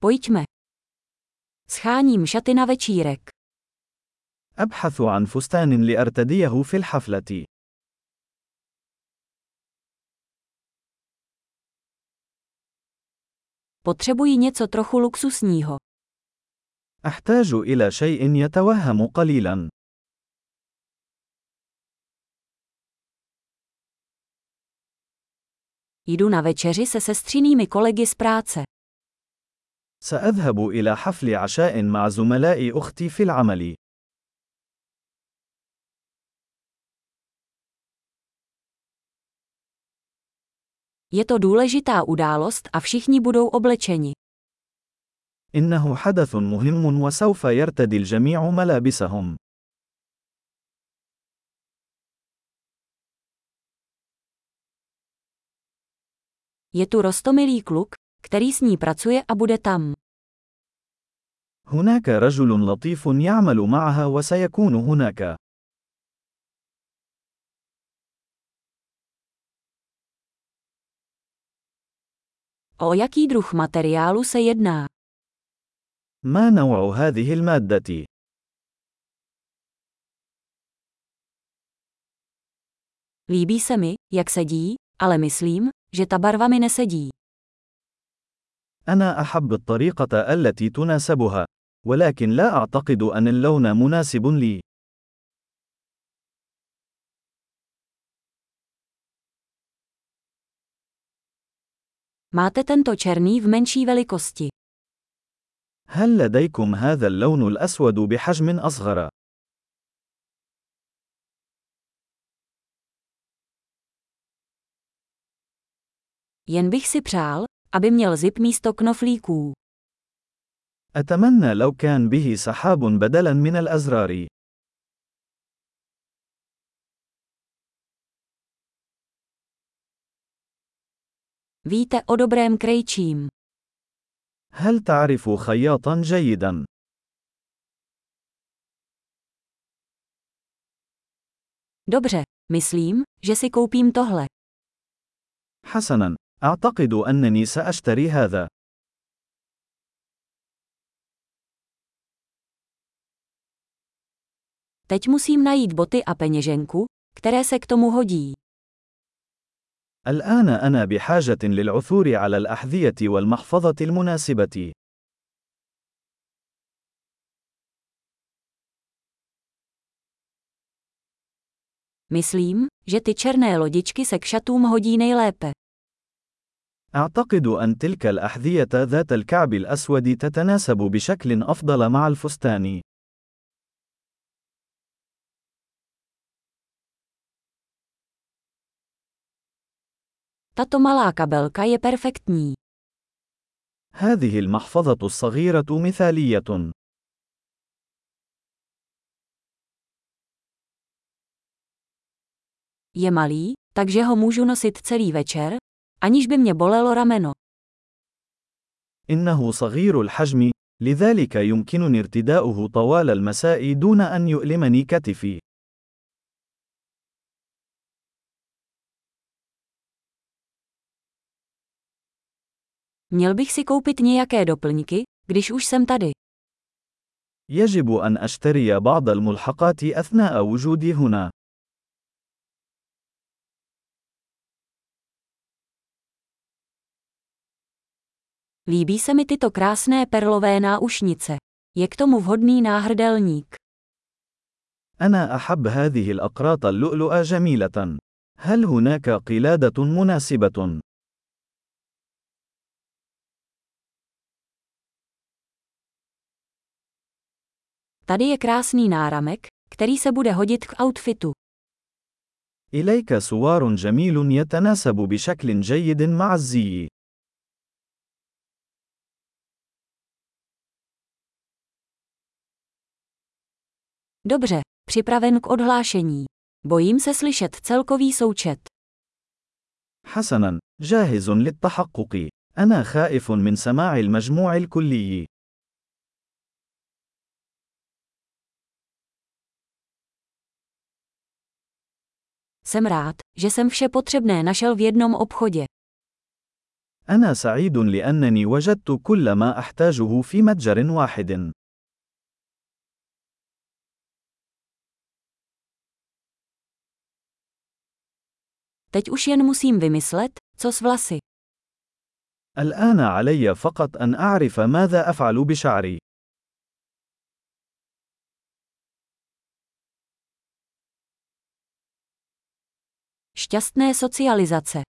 Pojďme. Scháním šaty na večírek. أبحث عن فستان لأرتديه في الحفلة. Potřebuji něco trochu luxusního. أحتاج إلى شيء يتوهم قليلا. Jdu na večeři se sestřinými kolegy z práce. سأذهب إلى حفل عشاء مع زملاء أختي في العمل. Je to důležitá událost a všichni budou oblečeni. إنه حدث مهم وسوف يرتدي الجميع ملابسهم. Je tu rostomilý kluk, který s ní pracuje a bude tam. هناك رجل لطيف يعمل معها وسيكون هناك. O jaký druh materiálu se jedná? ما نوع هذه المادة؟ Líbí se mi, jak sedí, ale myslím, že ta barva mi nesedí. أنا أحب الطريقة التي تناسبها، ولكن لا أعتقد أن اللون مناسب لي. Máte tento černý v menší velikosti. هل لديكم هذا اللون الأسود بحجم أصغر؟ Jen bych si přál, aby měl zip místo knoflíků. أتمنى لو كان به سحاب بدلاً من الأزرار. Víte o dobrém krejčím. هل تعرف خياطاً جيداً؟ Dobře, myslím, že si koupím tohle. حسناً، أعتقد أنني سأشتري هذا. Teď musím najít boty a peněženku, které se k tomu hodí. الآن أنا بحاجة للعثور على الأحذية والمحفظة المناسبة. Myslím, že ty černé lodičky se k šatům hodí nejlépe. أعتقد أن تلك الأحذية ذات الكعب الأسود تتناسب بشكل أفضل مع الفستان. Tato malá kabelka je perfektní. هذه المحفظة الصغيرة مثالية. Je malý, takže ho můžu nosit celý večer, aniž by mě bolelo rameno. إنه صغير الحجم، لذلك يمكنني ارتداؤه طوال المساء دون أن يؤلمني كتفي. Měl bych si koupit nějaké doplňky, když už jsem tady. يجب أن أشتري بعض الملحقات أثناء وجودي هنا. Líbí se mi tyto krásné perlové náušnice. Je k tomu vhodný náhrdelník. أنا أحب هذه الأقراط اللؤلؤة جميلة. هل هناك قلادة مناسبة؟ Tady je krásný náramek, který se bude hodit k outfitu. إليك سوار جميل يتناسب بشكل جيد مع الزي. Dobře, připraven k odhlášení. Bojím se slyšet celkový součet. حسناً، جاهز للتحقق. أنا خائف من سماع المجموع الكلي. Jsem rád, že jsem vše potřebné našel v jednom obchodě. أنا سعيد لأنني وجدت كل ما أحتاجه في متجر واحد. Teď už jen musím vymyslet, co s vlasy. الآن علي فقط أن أعرف ماذا أفعل بشعري. Šťastné socializace.